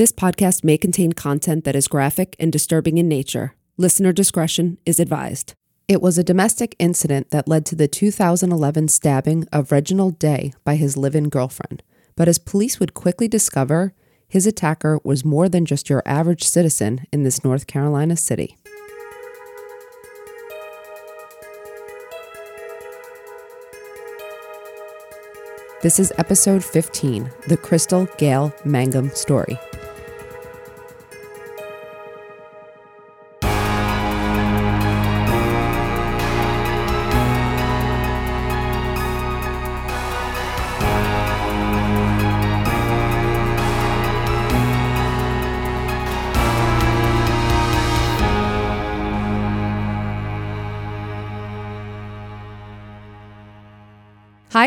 This podcast may contain content that is graphic and disturbing in nature. Listener discretion is advised. It was a domestic incident that led to the 2011 stabbing of Reginald Day by his live in girlfriend. But as police would quickly discover, his attacker was more than just your average citizen in this North Carolina city. This is episode 15 The Crystal Gail Mangum Story.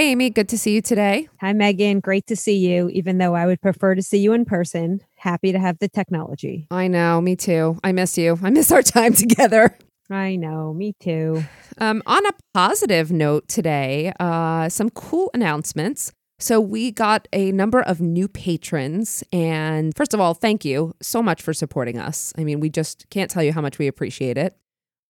Amy. Good to see you today. Hi, Megan. Great to see you, even though I would prefer to see you in person. Happy to have the technology. I know, me too. I miss you. I miss our time together. I know, me too. Um, on a positive note today, uh, some cool announcements. So, we got a number of new patrons. And first of all, thank you so much for supporting us. I mean, we just can't tell you how much we appreciate it.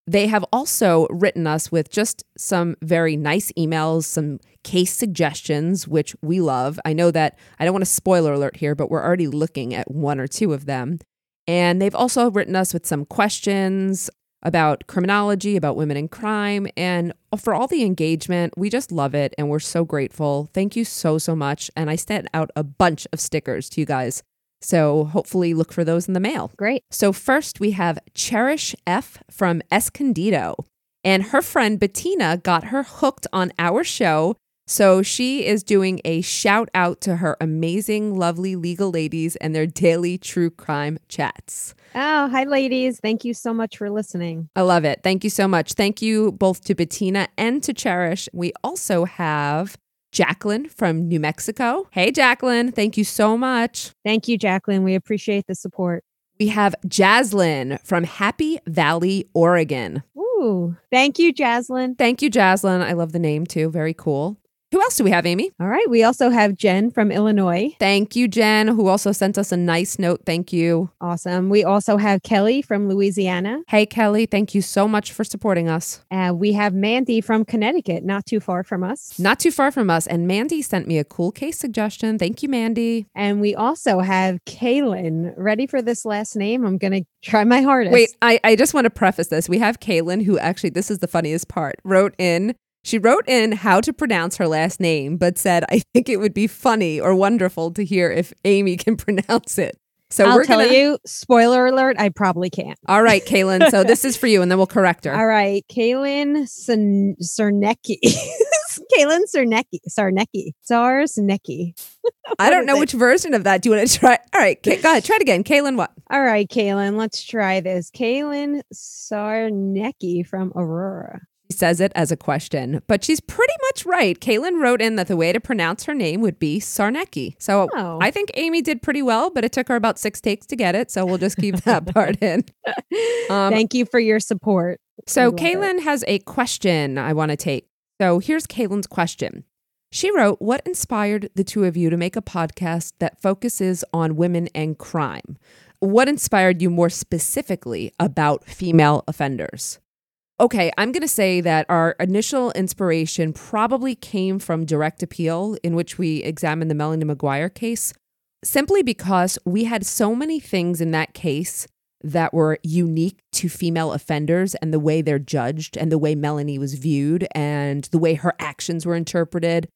They have also written us with just some very nice emails, some case suggestions, which we love. I know that I don't want to spoiler alert here, but we're already looking at one or two of them. And they've also written us with some questions about criminology, about women in crime, and for all the engagement. We just love it and we're so grateful. Thank you so, so much. And I sent out a bunch of stickers to you guys. So hopefully look for those in the mail. Great. So first we have Cherish F from Escondido. And her friend Bettina got her hooked on our show. So she is doing a shout out to her amazing, lovely legal ladies and their daily true crime chats. Oh, hi, ladies. Thank you so much for listening. I love it. Thank you so much. Thank you both to Bettina and to Cherish. We also have Jacqueline from New Mexico. Hey, Jacqueline. Thank you so much. Thank you, Jacqueline. We appreciate the support. We have Jaslyn from Happy Valley, Oregon. Ooh, thank you, Jaslyn. Thank you, Jaslyn. I love the name too. Very cool. Who else do we have, Amy? All right. We also have Jen from Illinois. Thank you, Jen, who also sent us a nice note. Thank you. Awesome. We also have Kelly from Louisiana. Hey, Kelly. Thank you so much for supporting us. Uh, we have Mandy from Connecticut, not too far from us. Not too far from us. And Mandy sent me a cool case suggestion. Thank you, Mandy. And we also have Kaylin. Ready for this last name? I'm going to try my hardest. Wait, I, I just want to preface this. We have Kaylin, who actually, this is the funniest part, wrote in. She wrote in how to pronounce her last name, but said, I think it would be funny or wonderful to hear if Amy can pronounce it. So I'll we're tell gonna, you, spoiler alert, I probably can't. All right, Kaylin. So this is for you, and then we'll correct her. All right, Kaylin Cern- Cernecki. Kaylin Sarnecki. Sarnecki. Sarsnecki. I don't know which version of that. Do you want to try? All right, Ka- go ahead. Try it again. Kaylin, what? All right, Kaylin, let's try this. Kaylin Sarnecki from Aurora. Says it as a question, but she's pretty much right. Kaylin wrote in that the way to pronounce her name would be Sarnecki. So Oh. I think Amy did pretty well, but it took her about six takes to get it. So we'll just keep that part in. Um, Thank you for your support. So it. Kaylin has a question I want to take. So here's Kaylin's question. She wrote, What inspired the two of you to make a podcast that focuses on women and crime? What inspired you more specifically about female offenders? Okay, I'm going to say that our initial inspiration probably came from Direct Appeal, in which we examined the Melanie McGuire case, simply because we had so many things in that case that were unique to female offenders and the way they're judged and the way Melanie was viewed and the way her actions were interpreted.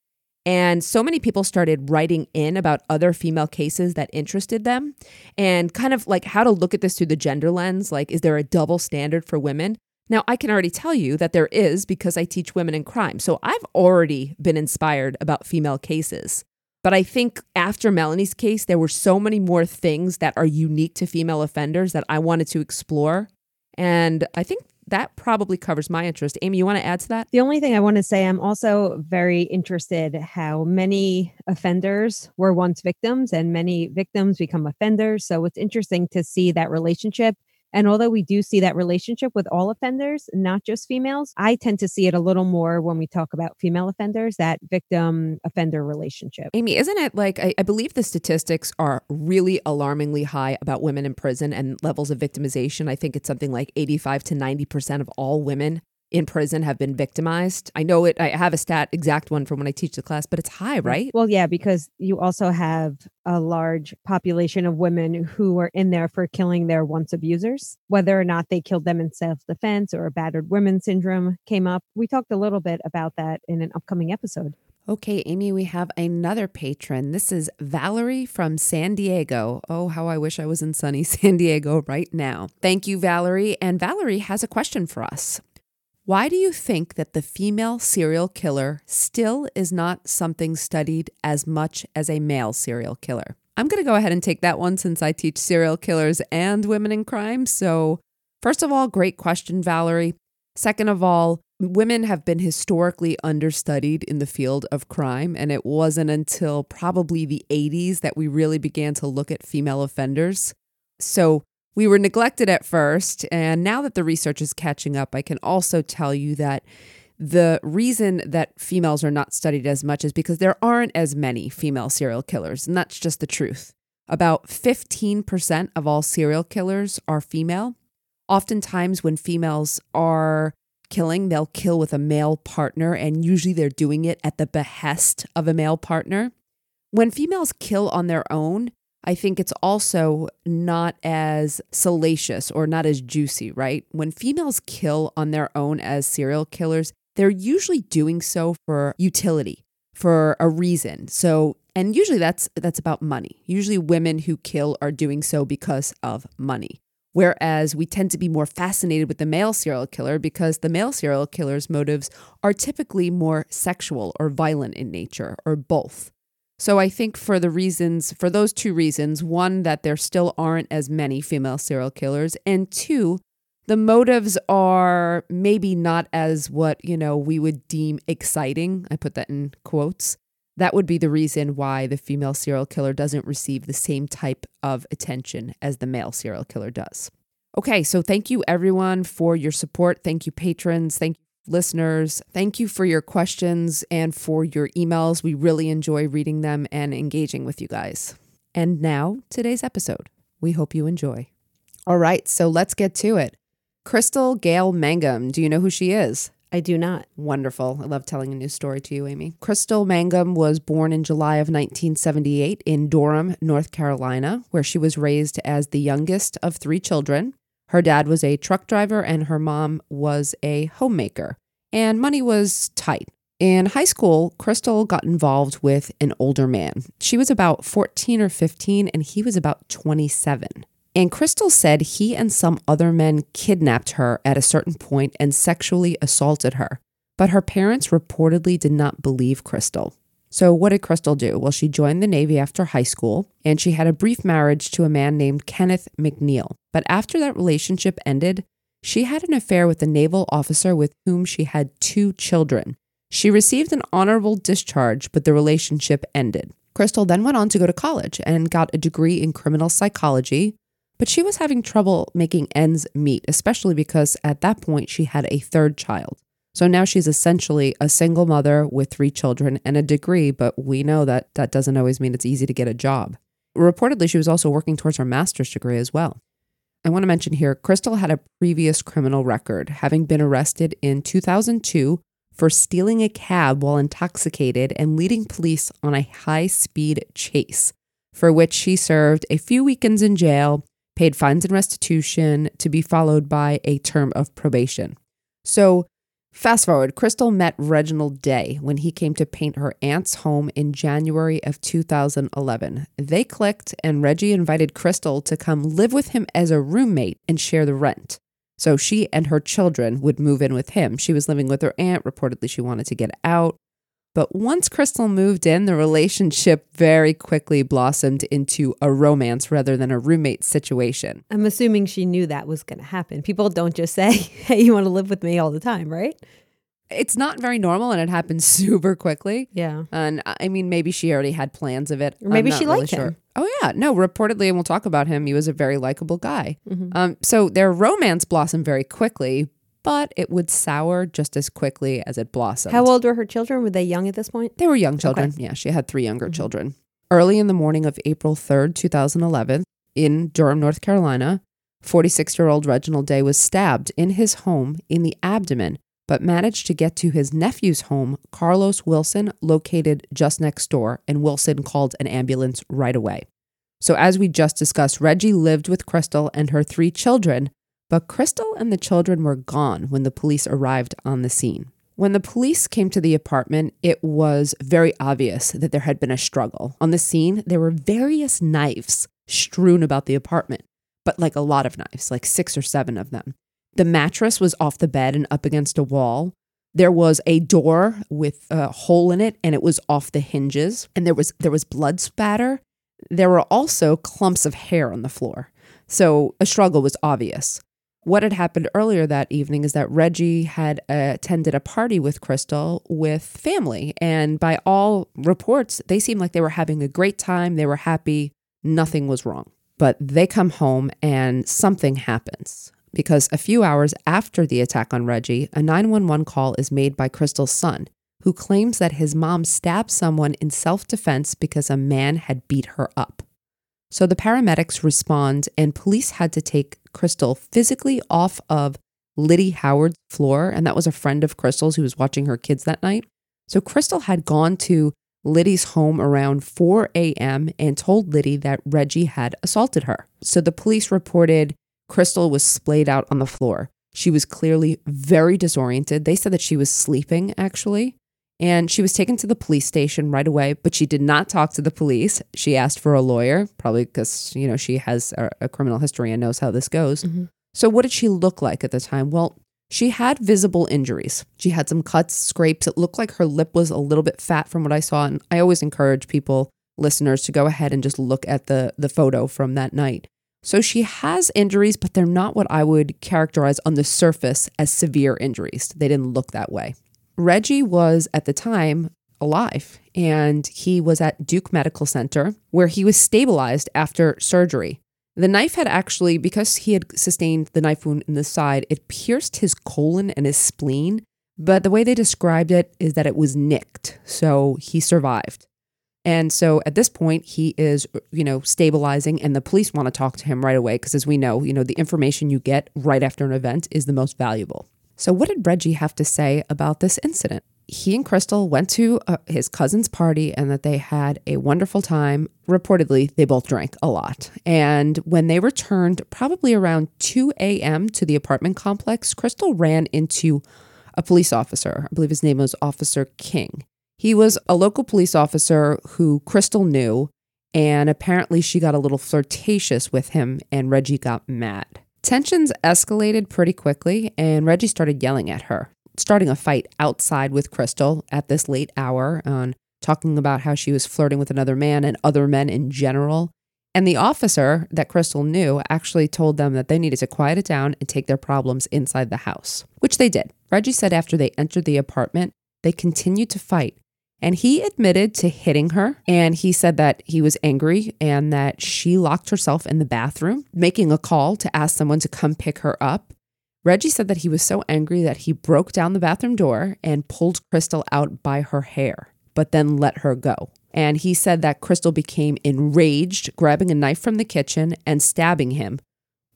And so many people started writing in about other female cases that interested them and kind of like how to look at this through the gender lens. Like, is there a double standard for women? Now, I can already tell you that there is because I teach women in crime. So I've already been inspired about female cases. But I think after Melanie's case, there were so many more things that are unique to female offenders that I wanted to explore. And I think that probably covers my interest. Amy, you want to add to that? The only thing I want to say, I'm also very interested how many offenders were once victims and many victims become offenders. So it's interesting to see that relationship. And although we do see that relationship with all offenders, not just females, I tend to see it a little more when we talk about female offenders, that victim offender relationship. Amy, isn't it like I, I believe the statistics are really alarmingly high about women in prison and levels of victimization? I think it's something like 85 to 90% of all women in prison have been victimized. I know it, I have a stat, exact one from when I teach the class, but it's high, right? Well, yeah, because you also have a large population of women who are in there for killing their once abusers, whether or not they killed them in self defense or a battered women syndrome came up. We talked a little bit about that in an upcoming episode. Okay, Amy, we have another patron. This is Valerie from San Diego. Oh, how I wish I was in sunny San Diego right now. Thank you, Valerie. And Valerie has a question for us. Why do you think that the female serial killer still is not something studied as much as a male serial killer? I'm going to go ahead and take that one since I teach serial killers and women in crime. So, first of all, great question, Valerie. Second of all, women have been historically understudied in the field of crime, and it wasn't until probably the 80s that we really began to look at female offenders. So we were neglected at first, and now that the research is catching up, I can also tell you that the reason that females are not studied as much is because there aren't as many female serial killers, and that's just the truth. About 15% of all serial killers are female. Oftentimes, when females are killing, they'll kill with a male partner, and usually they're doing it at the behest of a male partner. When females kill on their own, I think it's also not as salacious or not as juicy, right? When females kill on their own as serial killers, they're usually doing so for utility, for a reason. So, and usually that's that's about money. Usually women who kill are doing so because of money. Whereas we tend to be more fascinated with the male serial killer because the male serial killer's motives are typically more sexual or violent in nature or both. So I think for the reasons, for those two reasons, one, that there still aren't as many female serial killers, and two, the motives are maybe not as what, you know, we would deem exciting. I put that in quotes. That would be the reason why the female serial killer doesn't receive the same type of attention as the male serial killer does. Okay, so thank you everyone for your support. Thank you, patrons. Thank you, listeners. Thank you for your questions and for your emails. We really enjoy reading them and engaging with you guys. And now, today's episode. We hope you enjoy. All right, so let's get to it. Crystal Gail Mangum, do you know who she is? I do not. Wonderful. I love telling a new story to you, Amy. Crystal Mangum was born in July of 1978 in Durham, North Carolina, where she was raised as the youngest of three children. Her dad was a truck driver and her mom was a homemaker, and money was tight. In high school, Crystal got involved with an older man. She was about 14 or 15, and he was about 27. And Crystal said he and some other men kidnapped her at a certain point and sexually assaulted her. But her parents reportedly did not believe Crystal. So, what did Crystal do? Well, she joined the Navy after high school and she had a brief marriage to a man named Kenneth McNeil. But after that relationship ended, she had an affair with a naval officer with whom she had two children. She received an honorable discharge, but the relationship ended. Crystal then went on to go to college and got a degree in criminal psychology, but she was having trouble making ends meet, especially because at that point she had a third child. So now she's essentially a single mother with three children and a degree, but we know that that doesn't always mean it's easy to get a job. Reportedly, she was also working towards her master's degree as well. I want to mention here Crystal had a previous criminal record, having been arrested in 2002 for stealing a cab while intoxicated and leading police on a high speed chase, for which she served a few weekends in jail, paid fines and restitution to be followed by a term of probation. So, Fast forward, Crystal met Reginald Day when he came to paint her aunt's home in January of 2011. They clicked, and Reggie invited Crystal to come live with him as a roommate and share the rent. So she and her children would move in with him. She was living with her aunt. Reportedly, she wanted to get out. But once Crystal moved in, the relationship very quickly blossomed into a romance rather than a roommate situation. I'm assuming she knew that was going to happen. People don't just say, hey, you want to live with me all the time, right? It's not very normal and it happens super quickly. Yeah. And I mean, maybe she already had plans of it. Or maybe she really liked him. sure. Oh, yeah. No, reportedly, and we'll talk about him, he was a very likable guy. Mm-hmm. Um, so their romance blossomed very quickly, but it would sour just as quickly as it blossomed. How old were her children? Were they young at this point? They were young children. Yeah, she had three younger mm-hmm. children. Early in the morning of April 3rd, 2011, in Durham, North Carolina, 46 year old Reginald Day was stabbed in his home in the abdomen, but managed to get to his nephew's home, Carlos Wilson, located just next door, and Wilson called an ambulance right away. So, as we just discussed, Reggie lived with Crystal and her three children, but Crystal and the children were gone when the police arrived on the scene. When the police came to the apartment, it was very obvious that there had been a struggle. On the scene, there were various knives strewn about the apartment, but like a lot of knives, like six or seven of them. The mattress was off the bed and up against a wall. There was a door with a hole in it and it was off the hinges and there was there was blood spatter. There were also clumps of hair on the floor. So a struggle was obvious. What had happened earlier that evening is that Reggie had attended a party with Crystal with family. And by all reports, they seemed like they were having a great time. They were happy. Nothing was wrong. But they come home and something happens because a few hours after the attack on Reggie, a 911 call is made by Crystal's son, who claims that his mom stabbed someone in self defense because a man had beat her up. So the paramedics respond, and police had to take Crystal physically off of Liddy Howard's floor. And that was a friend of Crystal's who was watching her kids that night. So Crystal had gone to Liddy's home around 4 a.m. and told Liddy that Reggie had assaulted her. So the police reported Crystal was splayed out on the floor. She was clearly very disoriented. They said that she was sleeping, actually. And she was taken to the police station right away, but she did not talk to the police. She asked for a lawyer, probably because, you know, she has a, a criminal history and knows how this goes. Mm-hmm. So, what did she look like at the time? Well, she had visible injuries. She had some cuts, scrapes. It looked like her lip was a little bit fat from what I saw. And I always encourage people, listeners, to go ahead and just look at the, the photo from that night. So she has injuries, but they're not what I would characterize on the surface as severe injuries. They didn't look that way. Reggie was at the time alive and he was at Duke Medical Center where he was stabilized after surgery. The knife had actually, because he had sustained the knife wound in the side, it pierced his colon and his spleen. But the way they described it is that it was nicked. So he survived. And so at this point, he is, you know, stabilizing, and the police want to talk to him right away because, as we know, you know, the information you get right after an event is the most valuable. So, what did Reggie have to say about this incident? He and Crystal went to uh, his cousin's party and that they had a wonderful time. Reportedly, they both drank a lot. And when they returned, probably around 2 a.m. to the apartment complex, Crystal ran into a police officer. I believe his name was Officer King. He was a local police officer who Crystal knew, and apparently she got a little flirtatious with him, and Reggie got mad. Tensions escalated pretty quickly, and Reggie started yelling at her. starting a fight outside with Crystal at this late hour on talking about how she was flirting with another man and other men in general. And the officer that Crystal knew actually told them that they needed to quiet it down and take their problems inside the house, which they did. Reggie said after they entered the apartment, they continued to fight. And he admitted to hitting her. And he said that he was angry and that she locked herself in the bathroom, making a call to ask someone to come pick her up. Reggie said that he was so angry that he broke down the bathroom door and pulled Crystal out by her hair, but then let her go. And he said that Crystal became enraged, grabbing a knife from the kitchen and stabbing him,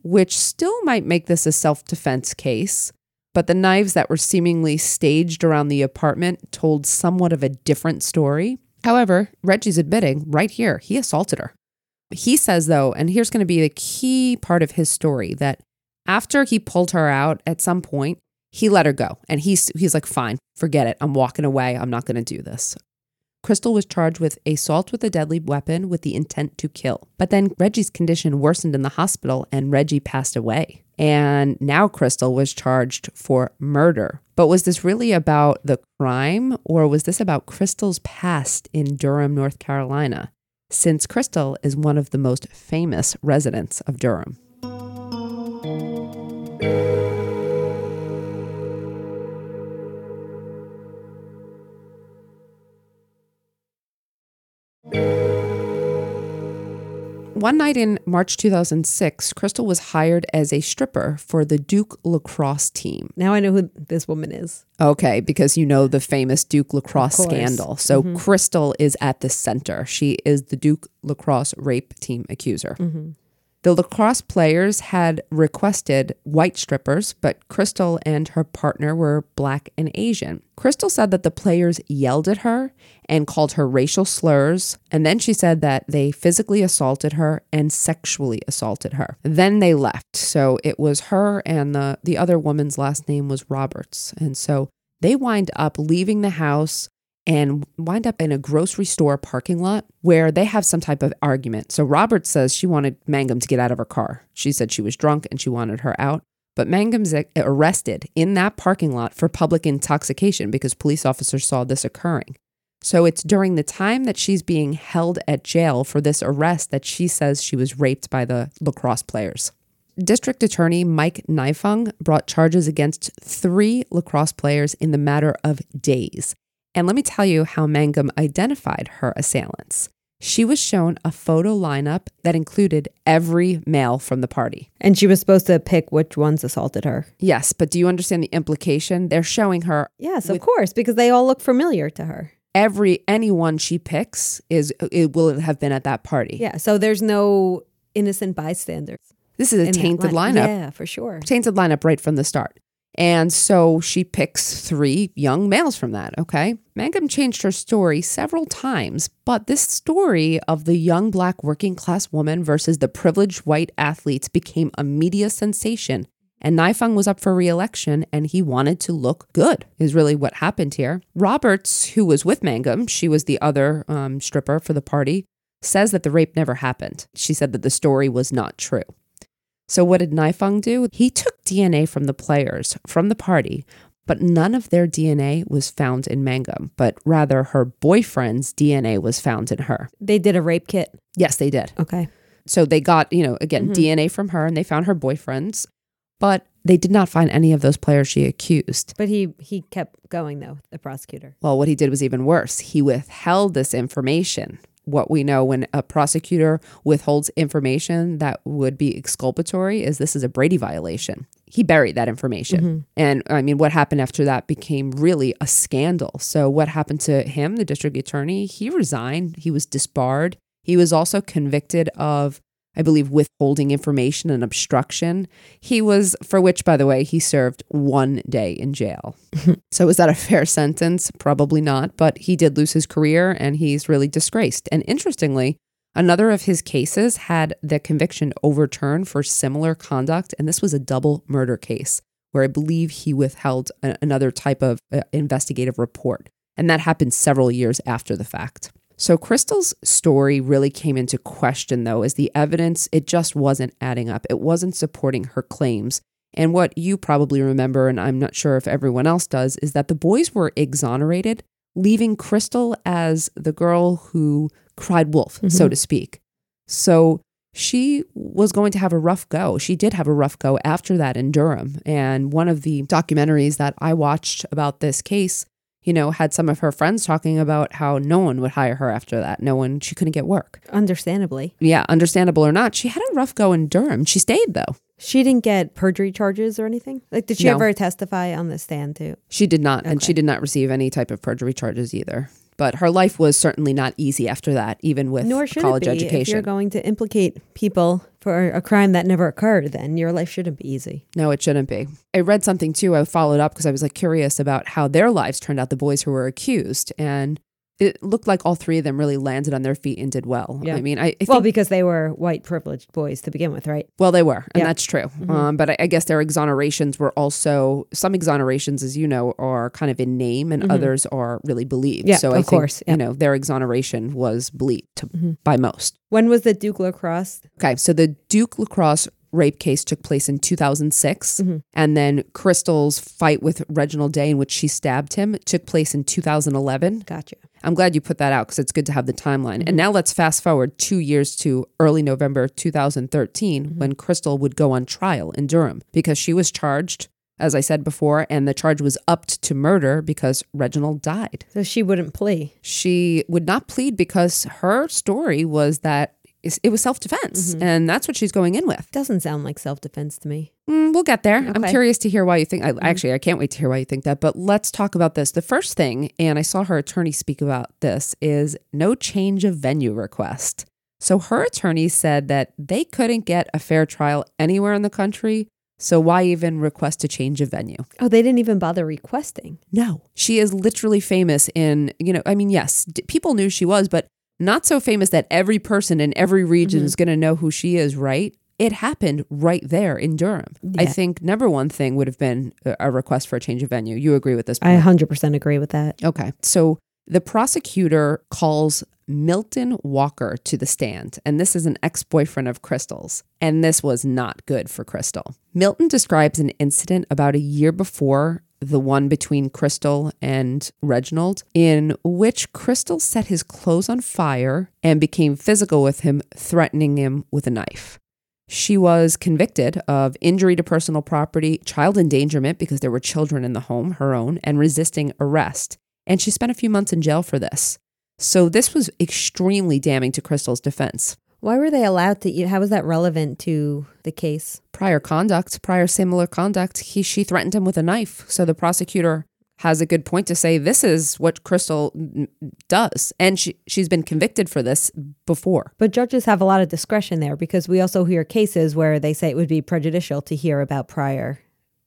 which still might make this a self defense case. But the knives that were seemingly staged around the apartment told somewhat of a different story. However, Reggie's admitting right here he assaulted her. He says, though, and here's going to be the key part of his story that after he pulled her out at some point, he let her go. And he's, he's like, fine, forget it. I'm walking away. I'm not going to do this. Crystal was charged with assault with a deadly weapon with the intent to kill. But then Reggie's condition worsened in the hospital and Reggie passed away. And now Crystal was charged for murder. But was this really about the crime or was this about Crystal's past in Durham, North Carolina? Since Crystal is one of the most famous residents of Durham. One night in March 2006, Crystal was hired as a stripper for the Duke lacrosse team. Now I know who this woman is. Okay, because you know the famous Duke lacrosse scandal. So mm-hmm. Crystal is at the center. She is the Duke lacrosse rape team accuser. Mm-hmm. The lacrosse players had requested white strippers, but Crystal and her partner were black and Asian. Crystal said that the players yelled at her and called her racial slurs, and then she said that they physically assaulted her and sexually assaulted her. Then they left. So it was her and the the other woman's last name was Roberts. And so they wind up leaving the house and wind up in a grocery store parking lot where they have some type of argument. So Roberts says she wanted Mangum to get out of her car. She said she was drunk and she wanted her out. But Mangum's arrested in that parking lot for public intoxication because police officers saw this occurring. So it's during the time that she's being held at jail for this arrest that she says she was raped by the lacrosse players. District Attorney Mike Nifong brought charges against three lacrosse players in the matter of days. And let me tell you how Mangum identified her assailants. She was shown a photo lineup that included every male from the party. And she was supposed to pick which ones assaulted her. Yes, but do you understand the implication? They're showing her Yes, of course, because they all look familiar to her. every anyone she picks is it will have been at that party. Yeah, so there's no innocent bystanders. This is a tainted line- lineup. Yeah, for sure. Tainted lineup right from the start. And so she picks three young males from that, okay? Mangum changed her story several times, but this story of the young black working class woman versus the privileged white athletes became a media sensation. And Nifong was up for reelection and he wanted to look good, is really what happened here. Roberts, who was with Mangum, she was the other um, stripper for the party, says that the rape never happened. She said that the story was not true. So, what did Nifong do? He took DNA from the players from the party, but none of their DNA was found in Mangum, but rather her boyfriend's DNA was found in her. They did a rape kit. Yes, they did. Okay. So they got, you know, again, mm-hmm. DNA from her and they found her boyfriend's, but they did not find any of those players she accused. But he he kept going though, the prosecutor. Well, what he did was even worse. He withheld this information. What we know when a prosecutor withholds information that would be exculpatory is this is a Brady violation. He buried that information. Mm-hmm. And I mean, what happened after that became really a scandal. So, what happened to him, the district attorney? He resigned, he was disbarred. He was also convicted of I believe, withholding information and obstruction. He was, for which, by the way, he served one day in jail. so, is that a fair sentence? Probably not, but he did lose his career and he's really disgraced. And interestingly, another of his cases had the conviction overturned for similar conduct, and this was a double murder case where I believe he withheld a- another type of uh, investigative report. And that happened several years after the fact. So Crystal's story really came into question though as the evidence it just wasn't adding up. It wasn't supporting her claims And what you probably remember, and I'm not sure if everyone else does, is that the boys were exonerated, leaving Crystal as the girl who cried wolf, so mm-hmm. to speak. So she was going to have a rough go. She did have a rough go after that in Durham. And one of the documentaries that I watched about this case, you know, had some of her friends talking about how no one would hire her after that. No one, she couldn't get work. Understandably. Yeah, understandable or not, she had a rough go in Durham. She stayed though. She didn't get perjury charges or anything? Like, did she No. ever testify on the stand too? She did not, and she did not receive any type of perjury charges either. But her life was certainly not easy after that, even with Nor should college it be. If education. you're going to implicate people for a crime that never occurred, then your life shouldn't be easy. No, it shouldn't be. I read something too. I followed up because I was like curious about how their lives turned out, the boys who were accused. And it looked like all three of them really landed on their feet and did well. Yeah. I mean, I, I think, well, because they were white privileged boys to begin with, right? Well, they were, and Yeah. Mm-hmm. that's true. Um, but I, I guess their exonerations were also, some exonerations, as you know, are kind of in name and others are really believed. Mm-hmm. Yeah, so of I think, course. Yeah. Mm-hmm. you know, their exoneration was believed to, by most. When was the Duke lacrosse? Okay, so the Duke lacrosse rape case took place in 2006, mm-hmm. and then Crystal's fight with Reginald Day, in which she stabbed him, took place in 2011. Gotcha. I'm glad you put that out because it's good to have the timeline. And mm-hmm. now let's fast forward two years to early November 2013 mm-hmm. when Crystal would go on trial in Durham because she was charged, as I said before, and the charge was upped to murder because Reginald died. So she wouldn't plea. She would not plead because her story was that it was self defense, and that's what she's going in with. Doesn't sound like self defense to me. Mm, we'll get there. I'm Mm-hmm. curious to hear why you think. I, Actually, I can't wait to hear why you think that. But let's talk about this. The first thing, and I saw her attorney speak about this, is no change of venue request. So her attorney said that they couldn't get a fair trial anywhere in the country. So why even request a change of venue? Oh, they didn't even bother requesting. No, she is literally famous in, you know, I mean, yes, d- people knew she was, but not so famous that every person in every region Mm-hmm. is going to know who she is, right? It happened right there in Durham. I think number one thing would have been a- a request for a change of venue. You agree with this? I 100% agree with that. Okay. So the prosecutor calls Milton Walker to the stand, and this is an ex boyfriend of Crystal's. And this was not good for Crystal. Milton describes an incident about a year before the one between Crystal and Reginald, in which Crystal set his clothes on fire and became physical with him, threatening him with a knife. She was convicted of injury to personal property, child endangerment because there were children in the home, her own, and resisting arrest. And she spent a few months in jail for this. So this was extremely damning to Crystal's defense. Why were they allowed to? How was that relevant to the case? Prior conduct, prior similar conduct, he she threatened him with a knife. So the prosecutor has a good point to say this is what Crystal does. And she she's been convicted for this before. But judges have a lot of discretion there because we also hear cases where they say it would be prejudicial to hear about prior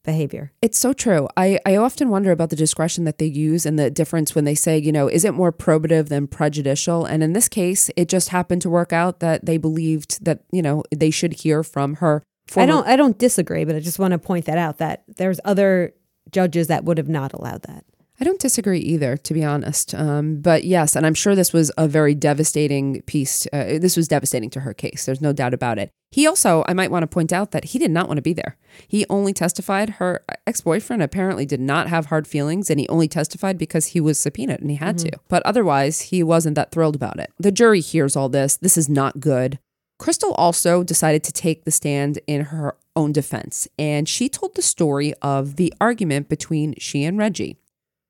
behavior. It's so true. I, I often wonder about the discretion that they use and the difference when they say, you know, is it more probative than prejudicial? And in this case, it just happened to work out that they believed that, you know, they should hear from her. I don't I don't disagree, but I just want to point that out that there's other judges that would have not allowed that. I don't disagree either, to be honest. Um, but yes, and I'm sure this was a very devastating piece. Uh, this was devastating to her case. There's no doubt about it. He also, I might want to point out that he did not want to be there. He only testified. Her ex boyfriend apparently did not have hard feelings, and he only testified because he was subpoenaed and he had to. But otherwise, he wasn't that thrilled about it. The jury hears all this. This is not good. Crystal also decided to take the stand in her own defense, and she told the story of the argument between she and Reggie.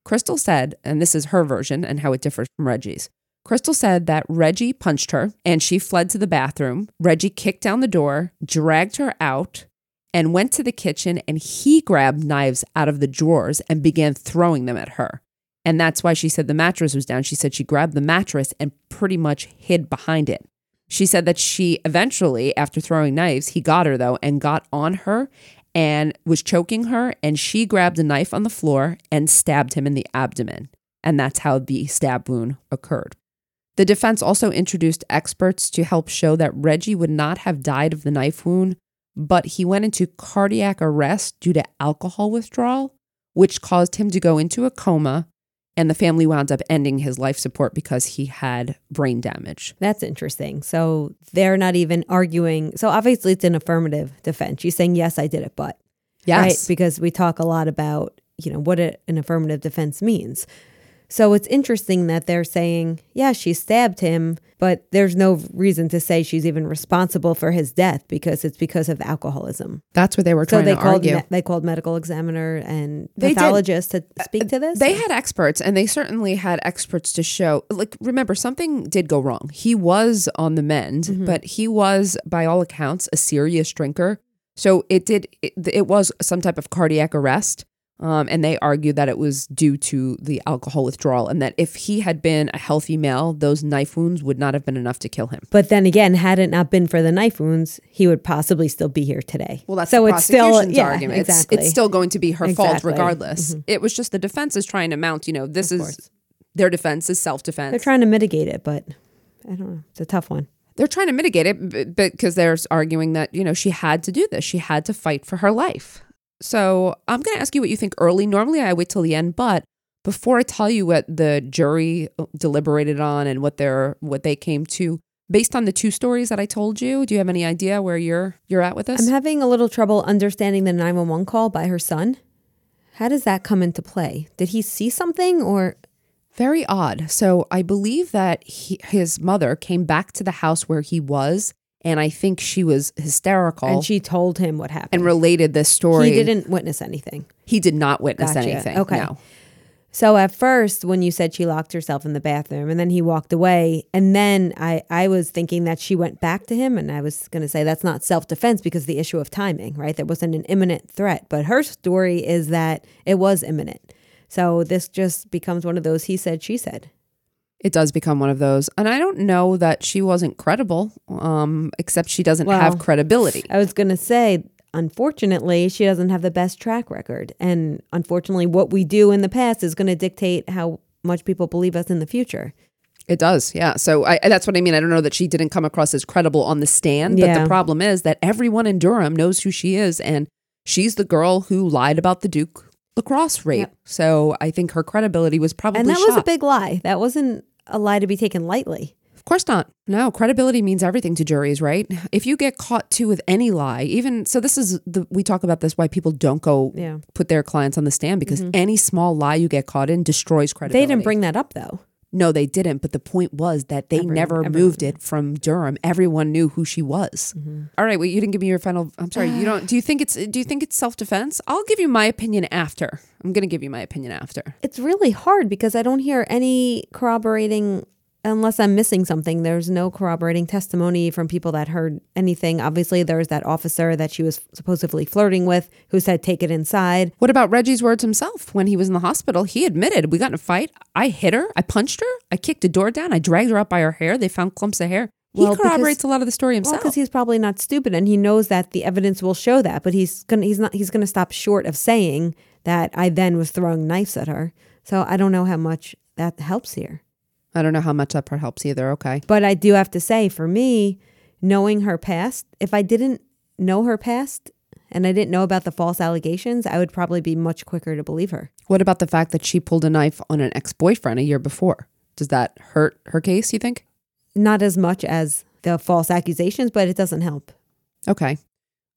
Crystal said, and this is her version and how it differs from Reggie's. Crystal said that Reggie punched her and she fled to the bathroom. Reggie kicked down the door, dragged her out, and went to the kitchen and he grabbed knives out of the drawers and began throwing them at her. And that's why she said the mattress was down. She said she grabbed the mattress and pretty much hid behind it. She said that she eventually, after throwing knives, he got her though and got on her and was choking her. And she grabbed a knife on the floor and stabbed him in the abdomen. And that's how the stab wound occurred. The defense also introduced experts to help show that Reggie would not have died of the knife wound, but he went into cardiac arrest due to alcohol withdrawal, which caused him to go into a coma. And the family wound up ending his life support because he had brain damage. That's interesting. So they're not even arguing. So obviously it's an affirmative defense. She's saying, yes, I did it, but. Yes. Right? Because we talk a lot about, you know, what a, an affirmative defense means. So it's interesting that they're saying, yeah, she stabbed him, but there's no reason to say she's even responsible for his death because it's because of alcoholism. That's what they were So trying they to called argue. me- they called medical examiner and. Uh, pathologist to speak to this. They had experts, and they certainly had experts to show. Like, remember, something did go wrong. He was on the mend, Mm-hmm. but he was, by all accounts, a serious drinker. So it did. It, it was some type of cardiac arrest, um, and they argued that it was due to the alcohol withdrawal, and that if he had been a healthy male, those knife wounds would not have been enough to kill him. But then again, had it not been for the knife wounds, he would possibly still be here today. Well, that's so the it's still yeah, argument. Exactly. It's, still going to be her fault Exactly. Mm-hmm. regardless. It was just the defense is trying to mount. You know, this is course. their defense is self defense. They're trying to mitigate it, but I don't know. It's a tough one. they're trying to mitigate it because they're arguing that you know she had to do this she had to fight for her life so i'm going to ask you what you think early normally i wait till the end but before i tell you what the jury uh, deliberated on and what they're what they came to based on the two stories that i told you do you have any idea where you're you're at with this I'm having a little trouble understanding the 911 call by her son. How does that come into play? Did he see something or Very odd. So I believe that he, his mother came back to the house where he was, and I think she was hysterical and she told him what happened? and related this story. he didn't witness anything. He did not witness Gotcha. anything. Okay. No. So at first, when you said she locked herself in the bathroom and then he walked away, and then I, I was thinking that she went back to him, and I was going to say that's not self defense because the issue of timing, right? There wasn't an imminent threat, but her story is that it was imminent. So this just becomes one of those he said, she said. It does become one of those. And I don't know that she wasn't credible, um, except she doesn't have credibility. I was going to say, unfortunately, she doesn't have the best track record. And unfortunately, what we do in the past is going to dictate how much people believe us in the future. It does, yeah. So I, that's what I mean. I don't know that she didn't come across as credible on the stand, but Yeah. the problem is that everyone in Durham knows who she is, and she's the girl who lied about the Duke lacrosse rape. Yep. So I think her credibility was probably And that was a big lie. That wasn't a lie to be taken lightly. Of course not. No, credibility means everything to juries, right? If you get caught too with any lie, even so, this is the we talk about this why people don't go Yeah. Mm-hmm. put their clients on the stand because any small lie you get caught in destroys credibility. They didn't bring that up though. No, they didn't. But the point was that they Everyone- never everyone moved it from Durham. Everyone knew who she was. Mm-hmm. All right, well, you didn't give me your final. I'm sorry. You don't. Do you think it's? Do you think it's self defense? I'll give you my opinion after. I'm going to give you my opinion after. It's really hard because I don't hear any corroborating unless I'm missing something. There's no corroborating testimony from people that heard anything. Obviously, there's that officer that she was supposedly flirting with who said take it inside. What about Reggie's words himself? When he was in the hospital, he admitted we got in a fight. I hit her. I punched her. I kicked a door down. I dragged her up by her hair. They found clumps of hair. He Well, because- corroborates a lot of the story Well, himself. because he's probably not stupid and he knows that the evidence will show that, but he's gonna he's not he's gonna stop short of saying that I then was throwing knives at her. So I don't know how much that helps here. I don't know how much that part helps either. Okay. But I do have to say, for me, knowing her past, if I didn't know her past and I didn't know about the false allegations, I would probably be much quicker to believe her. What about the fact that she pulled a knife on an ex boyfriend a year before? Does that hurt her case, you think? Not as much as the false accusations, but it doesn't help. Okay.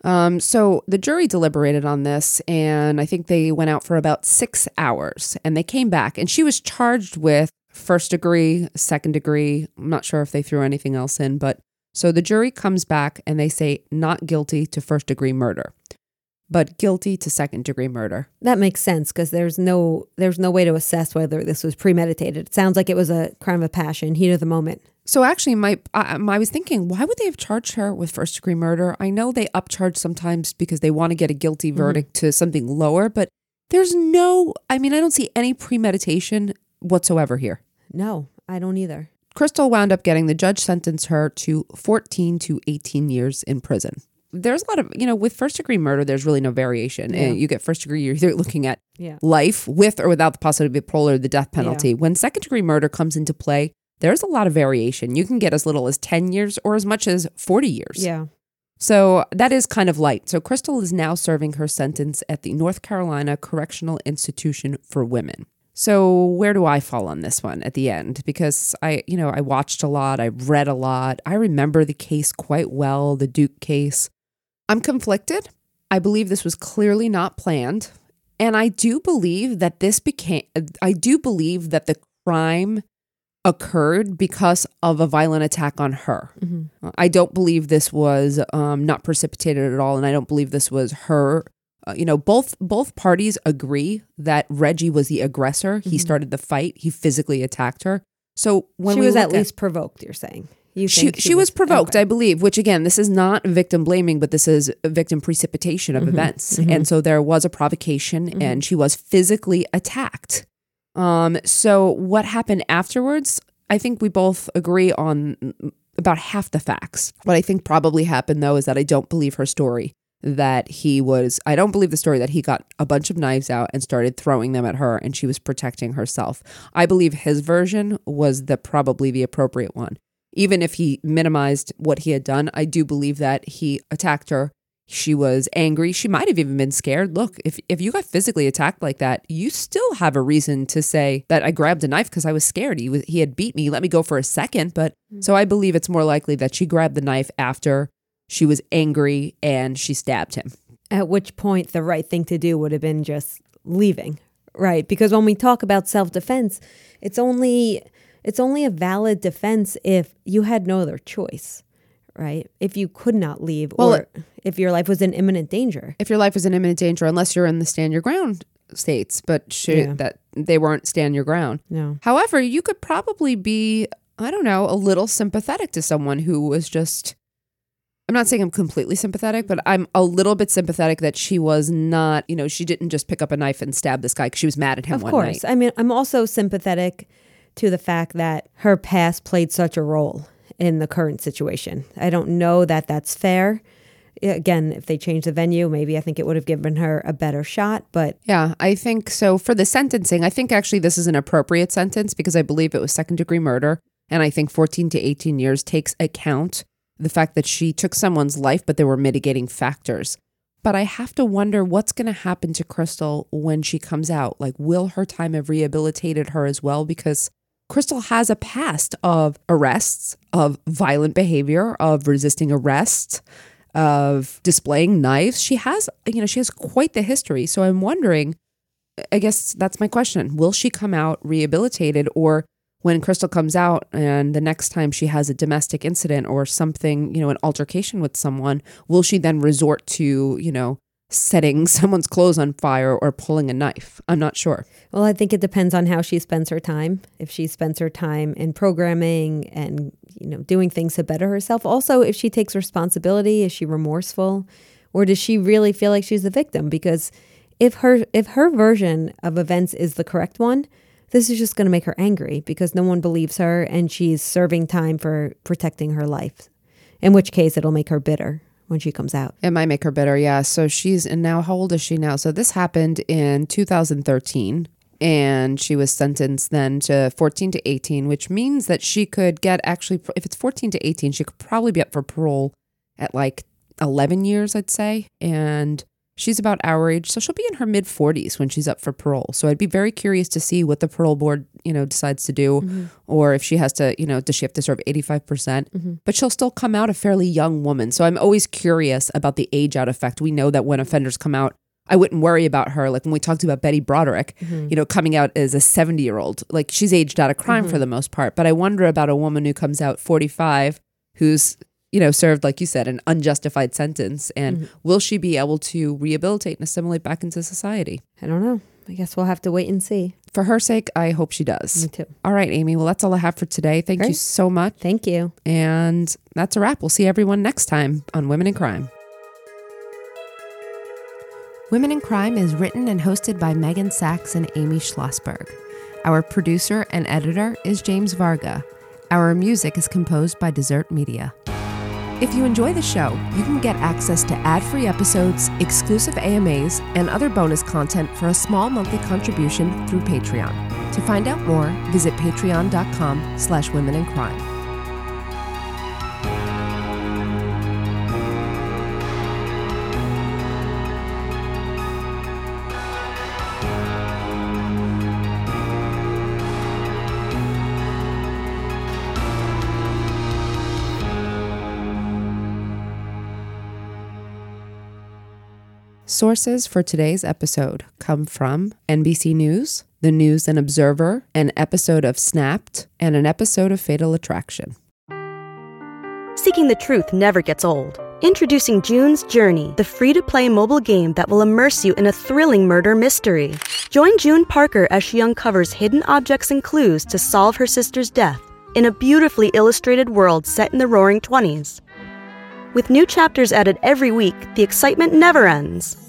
Um, so the jury deliberated on this, and I think they went out for about six hours and they came back, and she was charged with first degree, second degree. I'm not sure if they threw anything else in, but so the jury comes back and they say not guilty to first degree murder, but guilty to second degree murder. That makes sense because there's no there's no way to assess whether this was premeditated. It sounds like it was a crime of passion, heat of the moment. So actually, my I, I was thinking, why would they have charged her with first degree murder? I know they upcharge sometimes because they want to get a guilty mm-hmm. verdict to something lower, but there's no. I mean, I don't see any premeditation whatsoever here. No, I don't either. Crystal wound up getting the judge sentenced her to 14 to 18 years in prison. There's a lot of, you know, with first degree murder, there's really no variation. Yeah. And you get first degree, you're either looking at Yeah. life with or without the possibility of parole or the death penalty. When second degree murder comes into play, there's a lot of variation. You can get as little as 10 years or as much as 40 years. Yeah. So that is kind of light. So Crystal is now serving her sentence at the North Carolina Correctional Institution for Women. So where do I fall on this one at the end? Because I, you know, I watched a lot, I read a lot. I remember the case quite well, the Duke case. I'm conflicted. I believe this was clearly not planned. And I do believe that this became, I do believe that the crime occurred because of a violent attack on her. I don't believe this was um, not precipitated at all. And I don't believe this was her. Uh, you know, both both parties agree that Reggie was the aggressor. He started the fight. He physically attacked her. So when she was at least provoked, you're saying. You she, think she was provoked, okay. I believe, which again, this is not victim blaming, but this is victim precipitation Mm-hmm. of events. And so there was a provocation and she was physically attacked. Um, so what happened afterwards, I think we both agree on about half the facts. What I think probably happened though is that I don't believe her story that he was I don't believe the story that he got a bunch of knives out and started throwing them at her and she was protecting herself. I believe his version was the probably the appropriate one. Even if he minimized what he had done, I do believe that he attacked her. She was angry. She might have even been scared. Look, if if you got physically attacked like that, you still have a reason to say that I grabbed a knife because I was scared. He was he had beat me. Let me go for a second. But mm-hmm. so I believe it's more likely that she grabbed the knife after she was angry and she stabbed him. At which point, the right thing to do would have been just leaving, right? Because when we talk about self defense, it's only it's only a valid defense if you had no other choice, right? If you could not leave, Well, or if your life was in imminent danger. If your life was in imminent danger, unless you're in the stand your ground states, but she, Yeah. that they weren't stand your ground. No. However, you could probably be, I don't know, a little sympathetic to someone who was just. I'm not saying I'm completely sympathetic, but I'm a little bit sympathetic that she was not, you know, she didn't just pick up a knife and stab this guy because she was mad at him Of one course. night. I mean, I'm also sympathetic to the fact that her past played such a role in the current situation. I don't know that that's fair. Again, if they changed the venue, maybe I think it would have given her a better shot, but Yeah, I think so. For the sentencing, I think actually this is an appropriate sentence because I believe it was second degree murder. And I think 14 to 18 years takes account the fact that she took someone's life, but there were mitigating factors. But I have to wonder what's going to happen to Crystal when she comes out. Like, will her time have rehabilitated her as well? Because Crystal has a past of arrests, of violent behavior, of resisting arrest, of displaying knives. She has, you know, she has quite the history. So I'm wondering, I guess that's my question. Will she come out rehabilitated or when Crystal comes out and the next time she has a domestic incident or something, you know, an altercation with someone, will she then resort to, you know, setting someone's clothes on fire or pulling a knife? I'm not sure. Well, I think it depends on how she spends her time. If she spends her time in programming and you know doing things to better herself. Also, if she takes responsibility, is she remorseful, or does she really feel like she's the victim? Because if her if her version of events is the correct one, this is just going to make her angry because no one believes her and she's serving time for protecting her life. In which case, it'll make her bitter when she comes out. It might make her bitter, yeah. So she's and now how old is she now? So this happened in 2013 and she was sentenced then to 14 to 18, which means that she could get actually if it's 14 to 18, she could probably be up for parole at like 11 years, I'd say. And she's about our age, so she'll be in her mid 40s when she's up for parole. So I'd be very curious to see what the parole board, you know, decides to do mm-hmm. or if she has to, you know, does she have to serve 85%? percent mm-hmm. But she'll still come out a fairly young woman. So I'm always curious about the age out effect. We know that when offenders come out, I wouldn't worry about her. Like when we talked about Betty Broderick, mm-hmm. you know, coming out as a 70 year old, like she's aged out of crime for the most part. But I wonder about a woman who comes out 45 who's, you know, served, like you said, an unjustified sentence. And mm-hmm. will she be able to rehabilitate and assimilate back into society? I don't know. I guess we'll have to wait and see. For her sake, I hope she does. Me too. All right, Amy. Well, that's all I have for today. Thank you so much. Thank you. And that's a wrap. We'll see everyone next time on Women in Crime. Women in Crime is written and hosted by Meghan Sacks and Amy Shlosberg. Our producer and editor is James Varga. Our music is composed by Desert Media. If you enjoy the show, you can get access to ad-free episodes, exclusive AMAs, and other bonus content for a small monthly contribution through Patreon. To find out more, visit patreon.com slash women in crime. Sources for today's episode come from NBC News, the News and Observer, an episode of Snapped, and an episode of Fatal Attraction. Seeking the truth never gets old. Introducing June's Journey, the free to play mobile game that will immerse you in a thrilling murder mystery. Join June Parker as she uncovers hidden objects and clues to solve her sister's death in a beautifully illustrated world set in the roaring 20s. With new chapters added every week, the excitement never ends.